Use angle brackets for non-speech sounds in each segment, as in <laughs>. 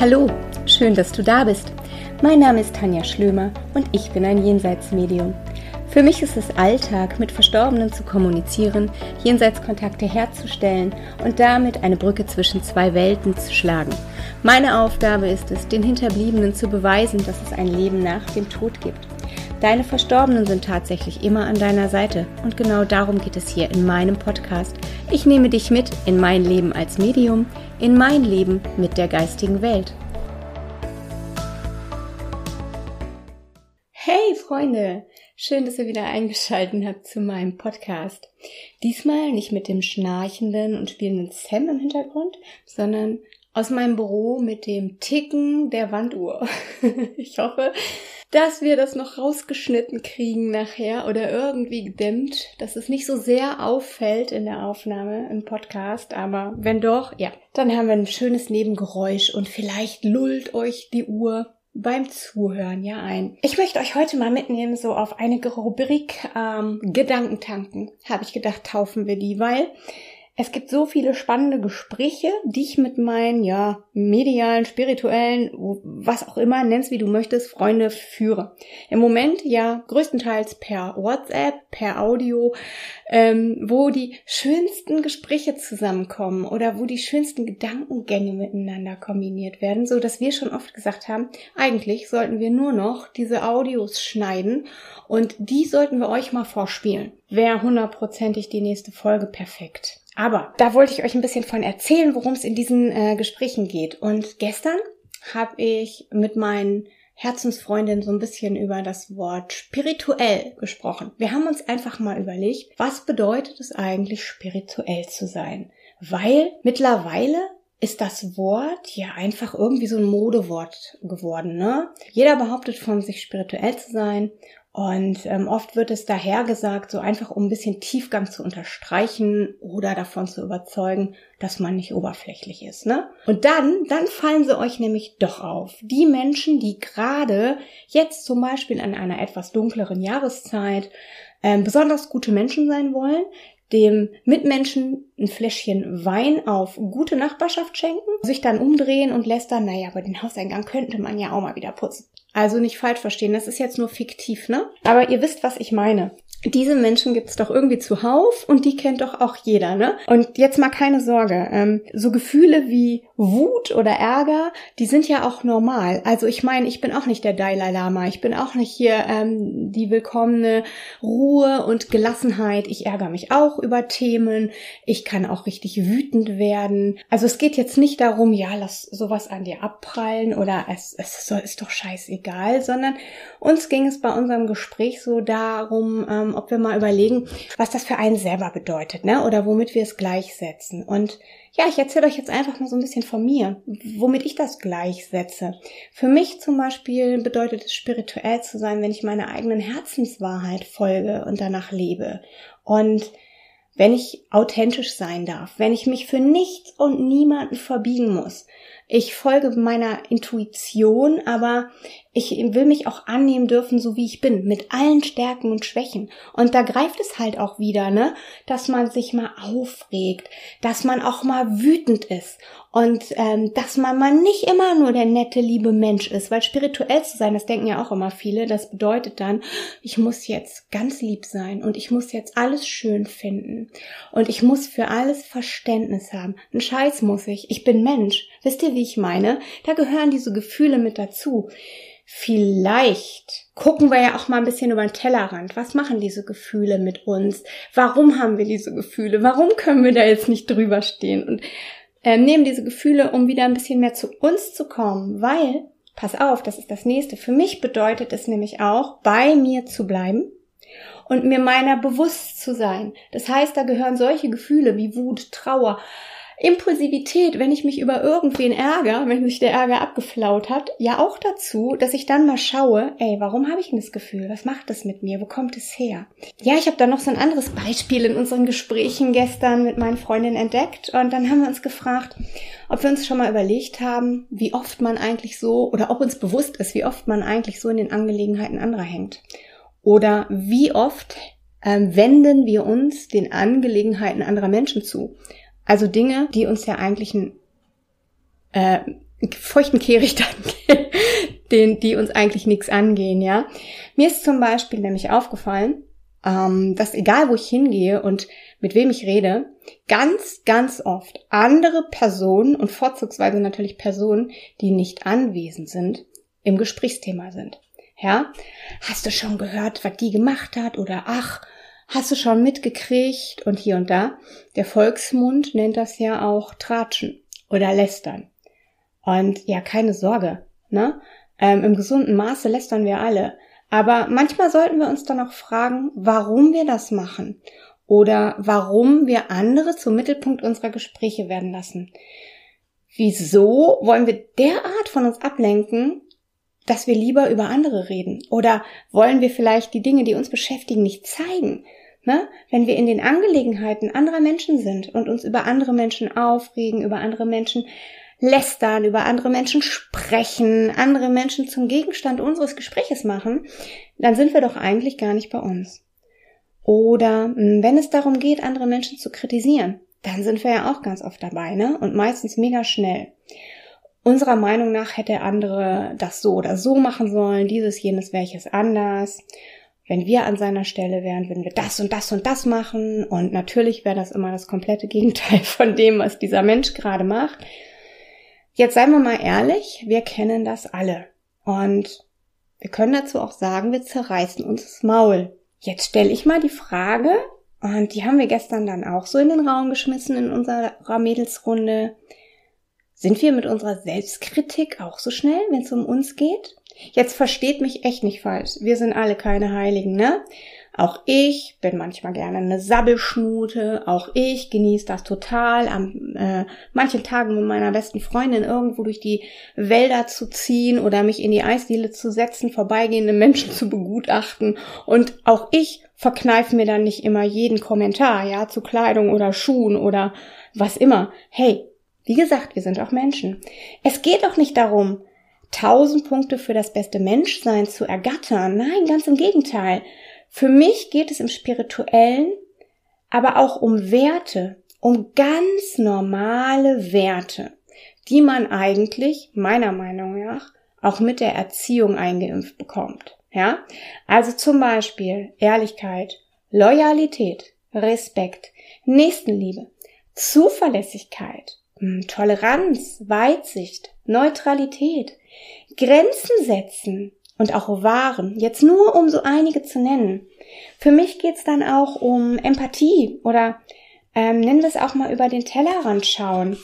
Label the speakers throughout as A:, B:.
A: Hallo, schön, dass du da bist. Mein Name ist Tanja Schlömer und ich bin ein Jenseitsmedium. Für mich ist es Alltag, mit Verstorbenen zu kommunizieren, Jenseitskontakte herzustellen und damit eine Brücke zwischen zwei Welten zu schlagen. Meine Aufgabe ist es, den Hinterbliebenen zu beweisen, dass es ein Leben nach dem Tod gibt. Deine Verstorbenen sind tatsächlich immer an deiner Seite und genau darum geht es hier in meinem Podcast. Ich nehme dich mit in mein Leben als Medium, in mein Leben mit der geistigen Welt. Hey Freunde, schön, dass ihr wieder eingeschaltet habt zu meinem Podcast. Diesmal nicht mit dem schnarchenden und spielenden Sam im Hintergrund, sondern aus meinem Büro mit dem Ticken der Wanduhr. <laughs> ich hoffe, dass wir das noch rausgeschnitten kriegen nachher oder irgendwie gedämmt, dass es nicht so sehr auffällt in der Aufnahme im Podcast. Aber wenn doch, ja, dann haben wir ein schönes Nebengeräusch und vielleicht lullt euch die Uhr beim Zuhören ja ein. Ich möchte euch heute mal mitnehmen so auf eine Rubrik ähm, Gedankentanken. Habe ich gedacht, taufen wir die, weil es gibt so viele spannende Gespräche, die ich mit meinen, ja, medialen, spirituellen, was auch immer, nennst wie du möchtest, Freunde führe. Im Moment ja größtenteils per WhatsApp, per Audio, ähm, wo die schönsten Gespräche zusammenkommen oder wo die schönsten Gedankengänge miteinander kombiniert werden, so dass wir schon oft gesagt haben, eigentlich sollten wir nur noch diese Audios schneiden und die sollten wir euch mal vorspielen. Wäre hundertprozentig die nächste Folge perfekt. Aber da wollte ich euch ein bisschen von erzählen, worum es in diesen äh, Gesprächen geht. Und gestern habe ich mit meinen Herzensfreundinnen so ein bisschen über das Wort spirituell gesprochen. Wir haben uns einfach mal überlegt, was bedeutet es eigentlich spirituell zu sein? Weil mittlerweile ist das Wort ja einfach irgendwie so ein Modewort geworden, ne? Jeder behauptet von sich spirituell zu sein und ähm, oft wird es daher gesagt, so einfach um ein bisschen Tiefgang zu unterstreichen oder davon zu überzeugen, dass man nicht oberflächlich ist. Ne? Und dann, dann fallen sie euch nämlich doch auf. Die Menschen, die gerade jetzt zum Beispiel an einer etwas dunkleren Jahreszeit ähm, besonders gute Menschen sein wollen, dem Mitmenschen ein Fläschchen Wein auf gute Nachbarschaft schenken, sich dann umdrehen und lästern, naja, aber den Hauseingang könnte man ja auch mal wieder putzen. Also nicht falsch verstehen, das ist jetzt nur fiktiv, ne? Aber ihr wisst, was ich meine diese Menschen gibt's doch irgendwie zuhauf und die kennt doch auch jeder, ne? Und jetzt mal keine Sorge, ähm, so Gefühle wie Wut oder Ärger, die sind ja auch normal. Also ich meine, ich bin auch nicht der Dalai Lama, ich bin auch nicht hier ähm, die willkommene Ruhe und Gelassenheit. Ich ärgere mich auch über Themen, ich kann auch richtig wütend werden. Also es geht jetzt nicht darum, ja, lass sowas an dir abprallen oder es, es ist doch scheißegal, sondern uns ging es bei unserem Gespräch so darum, ähm, ob wir mal überlegen, was das für einen selber bedeutet, ne? Oder womit wir es gleichsetzen. Und ja, ich erzähle euch jetzt einfach mal so ein bisschen von mir, womit ich das gleichsetze. Für mich zum Beispiel bedeutet es spirituell zu sein, wenn ich meiner eigenen Herzenswahrheit folge und danach lebe. Und wenn ich authentisch sein darf, wenn ich mich für nichts und niemanden verbiegen muss. Ich folge meiner Intuition, aber ich will mich auch annehmen dürfen, so wie ich bin, mit allen Stärken und Schwächen. Und da greift es halt auch wieder, ne, dass man sich mal aufregt, dass man auch mal wütend ist und ähm, dass man mal nicht immer nur der nette, liebe Mensch ist, weil spirituell zu sein, das denken ja auch immer viele, das bedeutet dann, ich muss jetzt ganz lieb sein und ich muss jetzt alles schön finden und ich muss für alles Verständnis haben. Ein Scheiß muss ich, ich bin Mensch. Wisst ihr, wie ich meine? Da gehören diese Gefühle mit dazu. Vielleicht gucken wir ja auch mal ein bisschen über den Tellerrand. Was machen diese Gefühle mit uns? Warum haben wir diese Gefühle? Warum können wir da jetzt nicht drüber stehen? Und äh, nehmen diese Gefühle, um wieder ein bisschen mehr zu uns zu kommen, weil, pass auf, das ist das nächste. Für mich bedeutet es nämlich auch, bei mir zu bleiben und mir meiner bewusst zu sein. Das heißt, da gehören solche Gefühle wie Wut, Trauer, Impulsivität, wenn ich mich über irgendwen ärgere, wenn sich der Ärger abgeflaut hat, ja auch dazu, dass ich dann mal schaue, ey, warum habe ich denn das Gefühl? Was macht das mit mir? Wo kommt es her? Ja, ich habe da noch so ein anderes Beispiel in unseren Gesprächen gestern mit meinen Freundinnen entdeckt und dann haben wir uns gefragt, ob wir uns schon mal überlegt haben, wie oft man eigentlich so oder ob uns bewusst ist, wie oft man eigentlich so in den Angelegenheiten anderer hängt. Oder wie oft ähm, wenden wir uns den Angelegenheiten anderer Menschen zu. Also Dinge, die uns ja eigentlich ein, äh, feuchten Kehrichtern, <laughs> den, die uns eigentlich nichts angehen, ja. Mir ist zum Beispiel nämlich aufgefallen, ähm, dass egal wo ich hingehe und mit wem ich rede, ganz, ganz oft andere Personen und vorzugsweise natürlich Personen, die nicht anwesend sind, im Gesprächsthema sind. Ja, hast du schon gehört, was die gemacht hat oder ach, hast du schon mitgekriegt und hier und da. Der Volksmund nennt das ja auch Tratschen oder Lästern. Und ja, keine Sorge, ne? Ähm, Im gesunden Maße lästern wir alle. Aber manchmal sollten wir uns dann auch fragen, warum wir das machen oder warum wir andere zum Mittelpunkt unserer Gespräche werden lassen. Wieso wollen wir derart von uns ablenken, dass wir lieber über andere reden? Oder wollen wir vielleicht die Dinge, die uns beschäftigen, nicht zeigen? Ne? Wenn wir in den Angelegenheiten anderer Menschen sind und uns über andere Menschen aufregen, über andere Menschen lästern, über andere Menschen sprechen, andere Menschen zum Gegenstand unseres Gespräches machen, dann sind wir doch eigentlich gar nicht bei uns. Oder hm, wenn es darum geht, andere Menschen zu kritisieren, dann sind wir ja auch ganz oft dabei, ne? Und meistens mega schnell. Unserer Meinung nach hätte andere das so oder so machen sollen, dieses, jenes, welches anders. Wenn wir an seiner Stelle wären, würden wir das und das und das machen. Und natürlich wäre das immer das komplette <laughs> Gegenteil von dem, was dieser Mensch gerade macht. Jetzt seien wir mal ehrlich, wir kennen das alle. Und wir können dazu auch sagen, wir zerreißen uns das Maul. Jetzt stelle ich mal die Frage, und die haben wir gestern dann auch so in den Raum geschmissen in unserer Mädelsrunde. Sind wir mit unserer Selbstkritik auch so schnell, wenn es um uns geht? Jetzt versteht mich echt nicht falsch. Wir sind alle keine Heiligen, ne? Auch ich bin manchmal gerne eine Sabbelschnute. Auch ich genieße das total, an äh, manchen Tagen mit meiner besten Freundin irgendwo durch die Wälder zu ziehen oder mich in die Eisdiele zu setzen, vorbeigehende Menschen <laughs> zu begutachten. Und auch ich verkneife mir dann nicht immer jeden Kommentar, ja, zu Kleidung oder Schuhen oder was immer. Hey, wie gesagt, wir sind auch Menschen. Es geht doch nicht darum, tausend Punkte für das beste Menschsein zu ergattern. Nein, ganz im Gegenteil. Für mich geht es im spirituellen, aber auch um Werte, um ganz normale Werte, die man eigentlich meiner Meinung nach auch mit der Erziehung eingeimpft bekommt. Ja, also zum Beispiel Ehrlichkeit, Loyalität, Respekt, Nächstenliebe, Zuverlässigkeit, hm, Toleranz, Weitsicht, Neutralität, Grenzen setzen, und auch wahren. Jetzt nur, um so einige zu nennen. Für mich geht's dann auch um Empathie oder ähm, nennen wir es auch mal über den Tellerrand schauen.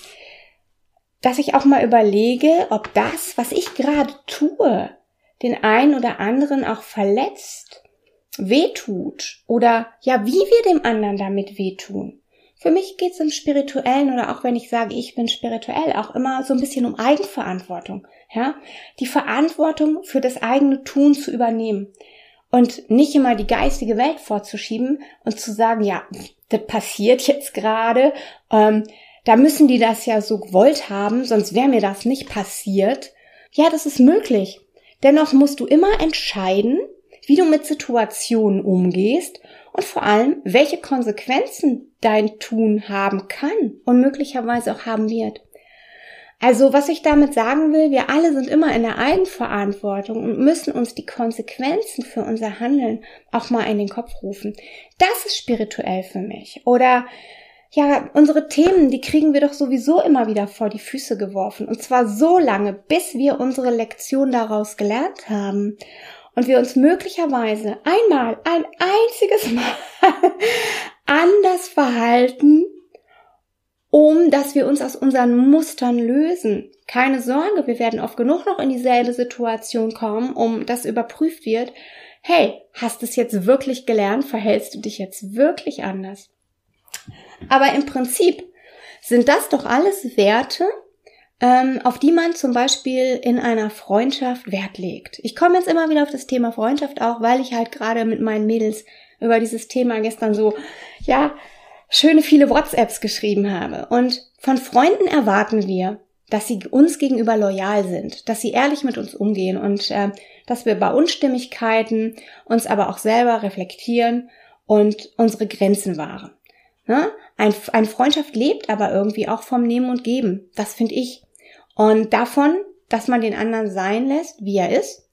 A: Dass ich auch mal überlege, ob das, was ich gerade tue, den einen oder anderen auch verletzt, wehtut oder ja, wie wir dem anderen damit wehtun. Für mich geht's im Spirituellen oder auch wenn ich sage, ich bin spirituell, auch immer so ein bisschen um Eigenverantwortung. Ja, die Verantwortung für das eigene Tun zu übernehmen und nicht immer die geistige Welt vorzuschieben und zu sagen, ja, das passiert jetzt gerade, ähm, da müssen die das ja so gewollt haben, sonst wäre mir das nicht passiert. Ja, das ist möglich. Dennoch musst du immer entscheiden, wie du mit Situationen umgehst und vor allem, welche Konsequenzen dein Tun haben kann und möglicherweise auch haben wird. Also, was ich damit sagen will, wir alle sind immer in der Eigenverantwortung und müssen uns die Konsequenzen für unser Handeln auch mal in den Kopf rufen. Das ist spirituell für mich. Oder ja, unsere Themen, die kriegen wir doch sowieso immer wieder vor die Füße geworfen. Und zwar so lange, bis wir unsere Lektion daraus gelernt haben und wir uns möglicherweise einmal, ein einziges Mal <laughs> anders verhalten, um dass wir uns aus unseren Mustern lösen. Keine Sorge, wir werden oft genug noch in dieselbe Situation kommen, um das überprüft wird. Hey, hast du es jetzt wirklich gelernt? Verhältst du dich jetzt wirklich anders? Aber im Prinzip sind das doch alles Werte, ähm, auf die man zum Beispiel in einer Freundschaft Wert legt. Ich komme jetzt immer wieder auf das Thema Freundschaft auch, weil ich halt gerade mit meinen Mädels über dieses Thema gestern so, ja, schöne viele WhatsApps geschrieben habe. Und von Freunden erwarten wir, dass sie uns gegenüber loyal sind, dass sie ehrlich mit uns umgehen und äh, dass wir bei Unstimmigkeiten uns aber auch selber reflektieren und unsere Grenzen wahren. Ne? Ein, eine Freundschaft lebt aber irgendwie auch vom Nehmen und Geben. Das finde ich. Und davon, dass man den anderen sein lässt, wie er ist,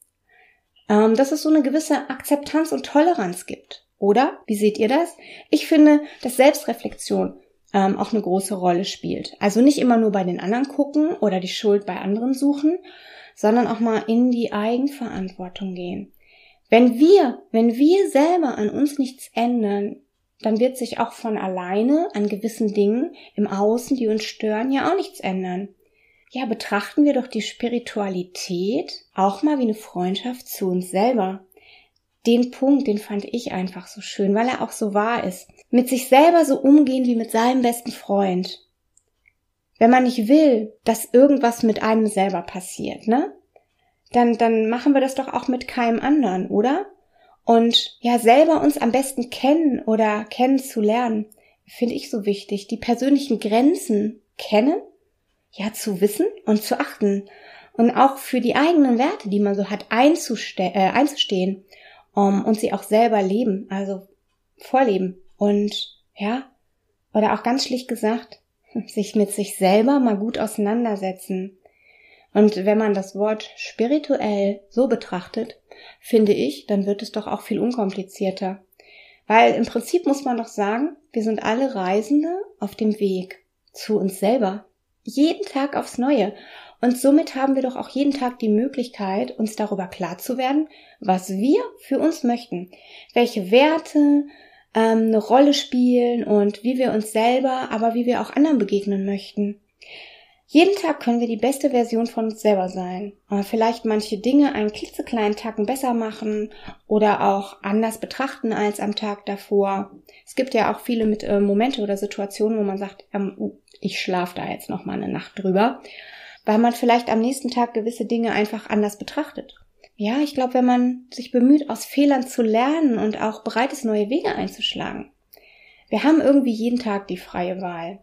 A: ähm, dass es so eine gewisse Akzeptanz und Toleranz gibt. Oder? Wie seht ihr das? Ich finde, dass Selbstreflexion ähm, auch eine große Rolle spielt. Also nicht immer nur bei den anderen gucken oder die Schuld bei anderen suchen, sondern auch mal in die Eigenverantwortung gehen. Wenn wir, wenn wir selber an uns nichts ändern, dann wird sich auch von alleine an gewissen Dingen im Außen, die uns stören, ja auch nichts ändern. Ja, betrachten wir doch die Spiritualität auch mal wie eine Freundschaft zu uns selber. Den Punkt, den fand ich einfach so schön, weil er auch so wahr ist. Mit sich selber so umgehen wie mit seinem besten Freund. Wenn man nicht will, dass irgendwas mit einem selber passiert, ne? Dann, dann machen wir das doch auch mit keinem anderen, oder? Und ja, selber uns am besten kennen oder kennenzulernen, finde ich so wichtig. Die persönlichen Grenzen kennen, ja, zu wissen und zu achten. Und auch für die eigenen Werte, die man so hat, einzuste äh, einzustehen um, und sie auch selber leben, also vorleben. Und ja, oder auch ganz schlicht gesagt, <laughs> sich mit sich selber mal gut auseinandersetzen. Und wenn man das Wort spirituell so betrachtet, finde ich, dann wird es doch auch viel unkomplizierter. Weil im Prinzip muss man doch sagen, wir sind alle Reisende auf dem Weg zu uns selber. Jeden Tag aufs Neue. Und somit haben wir doch auch jeden Tag die Möglichkeit, uns darüber klar zu werden, was wir für uns möchten. Welche Werte ähm, eine Rolle spielen und wie wir uns selber, aber wie wir auch anderen begegnen möchten. Jeden Tag können wir die beste Version von uns selber sein. Aber vielleicht manche Dinge einen klitzekleinen Tacken besser machen oder auch anders betrachten als am Tag davor. Es gibt ja auch viele mit äh, Momente oder Situationen, wo man sagt, ähm, uh, ich schlafe da jetzt noch mal eine Nacht drüber, weil man vielleicht am nächsten Tag gewisse Dinge einfach anders betrachtet. Ja, ich glaube, wenn man sich bemüht, aus Fehlern zu lernen und auch bereit ist, neue Wege einzuschlagen. Wir haben irgendwie jeden Tag die freie Wahl.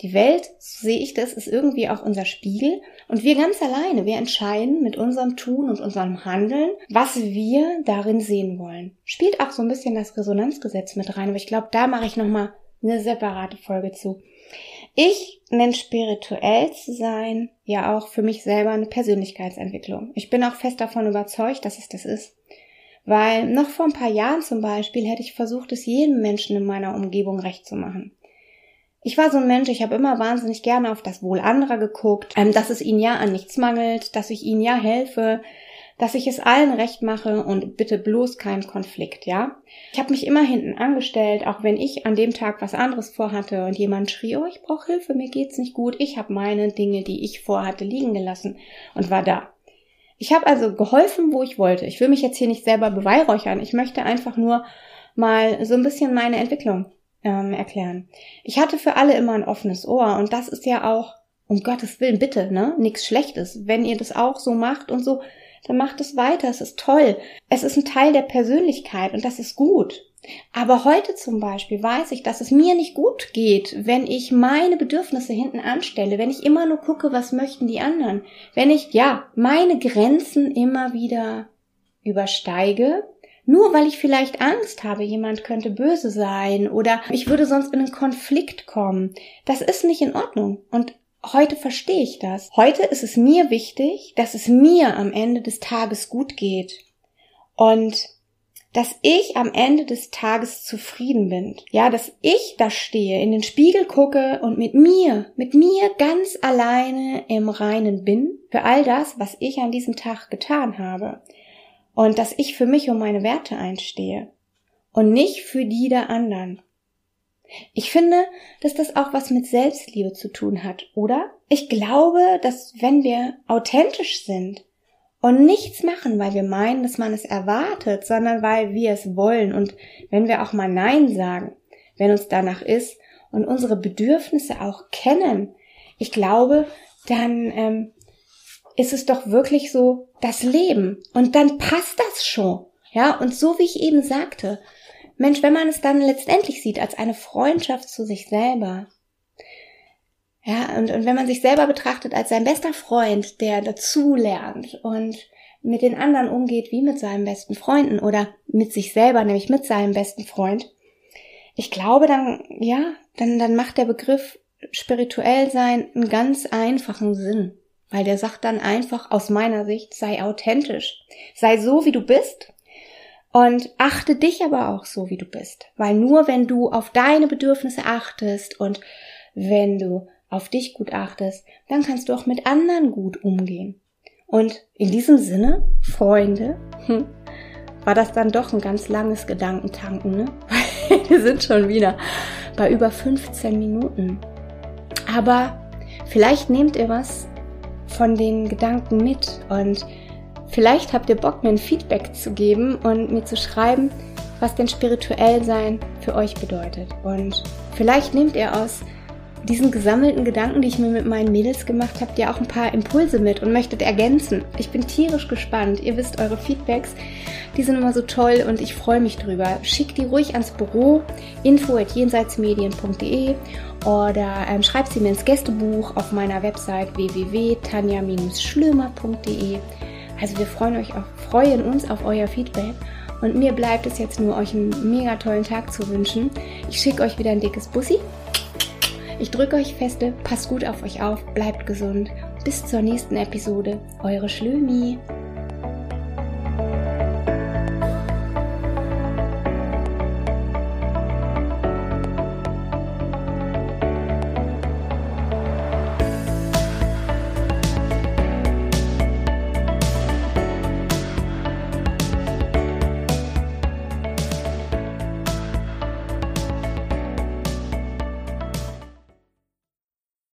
A: Die Welt, so sehe ich das, ist irgendwie auch unser Spiegel und wir ganz alleine, wir entscheiden mit unserem Tun und unserem Handeln, was wir darin sehen wollen. Spielt auch so ein bisschen das Resonanzgesetz mit rein, aber ich glaube, da mache ich nochmal eine separate Folge zu. Ich nenne spirituell zu sein ja auch für mich selber eine Persönlichkeitsentwicklung. Ich bin auch fest davon überzeugt, dass es das ist. Weil noch vor ein paar Jahren zum Beispiel hätte ich versucht, es jedem Menschen in meiner Umgebung recht zu machen. Ich war so ein Mensch, ich habe immer wahnsinnig gerne auf das Wohl anderer geguckt, ähm, dass es ihnen ja an nichts mangelt, dass ich ihnen ja helfe, dass ich es allen recht mache und bitte bloß keinen Konflikt, ja? Ich habe mich immer hinten angestellt, auch wenn ich an dem Tag was anderes vorhatte und jemand schrie, oh, ich brauche Hilfe, mir geht's nicht gut. Ich habe meine Dinge, die ich vorhatte, liegen gelassen und war da. Ich habe also geholfen, wo ich wollte. Ich will mich jetzt hier nicht selber beweihräuchern. Ich möchte einfach nur mal so ein bisschen meine Entwicklung ähm, erklären. Ich hatte für alle immer ein offenes Ohr und das ist ja auch, um Gottes Willen, bitte, ne? Nichts Schlechtes. Wenn ihr das auch so macht und so, dann macht es weiter. Es ist toll. Es ist ein Teil der Persönlichkeit und das ist gut. Aber heute zum Beispiel weiß ich, dass es mir nicht gut geht, wenn ich meine Bedürfnisse hinten anstelle, wenn ich immer nur gucke, was möchten die anderen, wenn ich, ja, meine Grenzen immer wieder übersteige nur weil ich vielleicht Angst habe, jemand könnte böse sein oder ich würde sonst in einen Konflikt kommen. Das ist nicht in Ordnung. Und heute verstehe ich das. Heute ist es mir wichtig, dass es mir am Ende des Tages gut geht. Und dass ich am Ende des Tages zufrieden bin. Ja, dass ich da stehe, in den Spiegel gucke und mit mir, mit mir ganz alleine im Reinen bin für all das, was ich an diesem Tag getan habe und dass ich für mich und meine Werte einstehe und nicht für die der anderen. Ich finde, dass das auch was mit Selbstliebe zu tun hat, oder? Ich glaube, dass wenn wir authentisch sind und nichts machen, weil wir meinen, dass man es erwartet, sondern weil wir es wollen und wenn wir auch mal Nein sagen, wenn uns danach ist und unsere Bedürfnisse auch kennen, ich glaube, dann ähm, ist es doch wirklich so das Leben. Und dann passt das schon. Ja, und so wie ich eben sagte, Mensch, wenn man es dann letztendlich sieht als eine Freundschaft zu sich selber, ja, und, und wenn man sich selber betrachtet als sein bester Freund, der dazu lernt und mit den anderen umgeht wie mit seinen besten Freunden oder mit sich selber, nämlich mit seinem besten Freund, ich glaube dann, ja, dann, dann macht der Begriff spirituell sein einen ganz einfachen Sinn. Weil der sagt dann einfach aus meiner Sicht, sei authentisch, sei so, wie du bist und achte dich aber auch so, wie du bist, weil nur wenn du auf deine Bedürfnisse achtest und wenn du auf dich gut achtest, dann kannst du auch mit anderen gut umgehen. Und in diesem Sinne, Freunde, hm, war das dann doch ein ganz langes Gedankentanken, ne? <laughs> Wir sind schon wieder bei über 15 Minuten. Aber vielleicht nehmt ihr was von den Gedanken mit und vielleicht habt ihr Bock, mir ein Feedback zu geben und mir zu schreiben, was denn spirituell sein für euch bedeutet. Und vielleicht nehmt ihr aus diesen gesammelten Gedanken, die ich mir mit meinen Mädels gemacht habe, ja auch ein paar Impulse mit und möchtet ergänzen. Ich bin tierisch gespannt. Ihr wisst, eure Feedbacks, die sind immer so toll und ich freue mich drüber. Schickt die ruhig ans Büro, info at jenseitsmedien.de oder ähm, schreibt sie mir ins Gästebuch auf meiner Website www.tanja-schlömer.de. Also wir freuen, euch auch, freuen uns auf euer Feedback. Und mir bleibt es jetzt nur, euch einen mega tollen Tag zu wünschen. Ich schicke euch wieder ein dickes Bussi ich drücke euch feste, passt gut auf euch auf, bleibt gesund. Bis zur nächsten Episode. Eure Schlömi.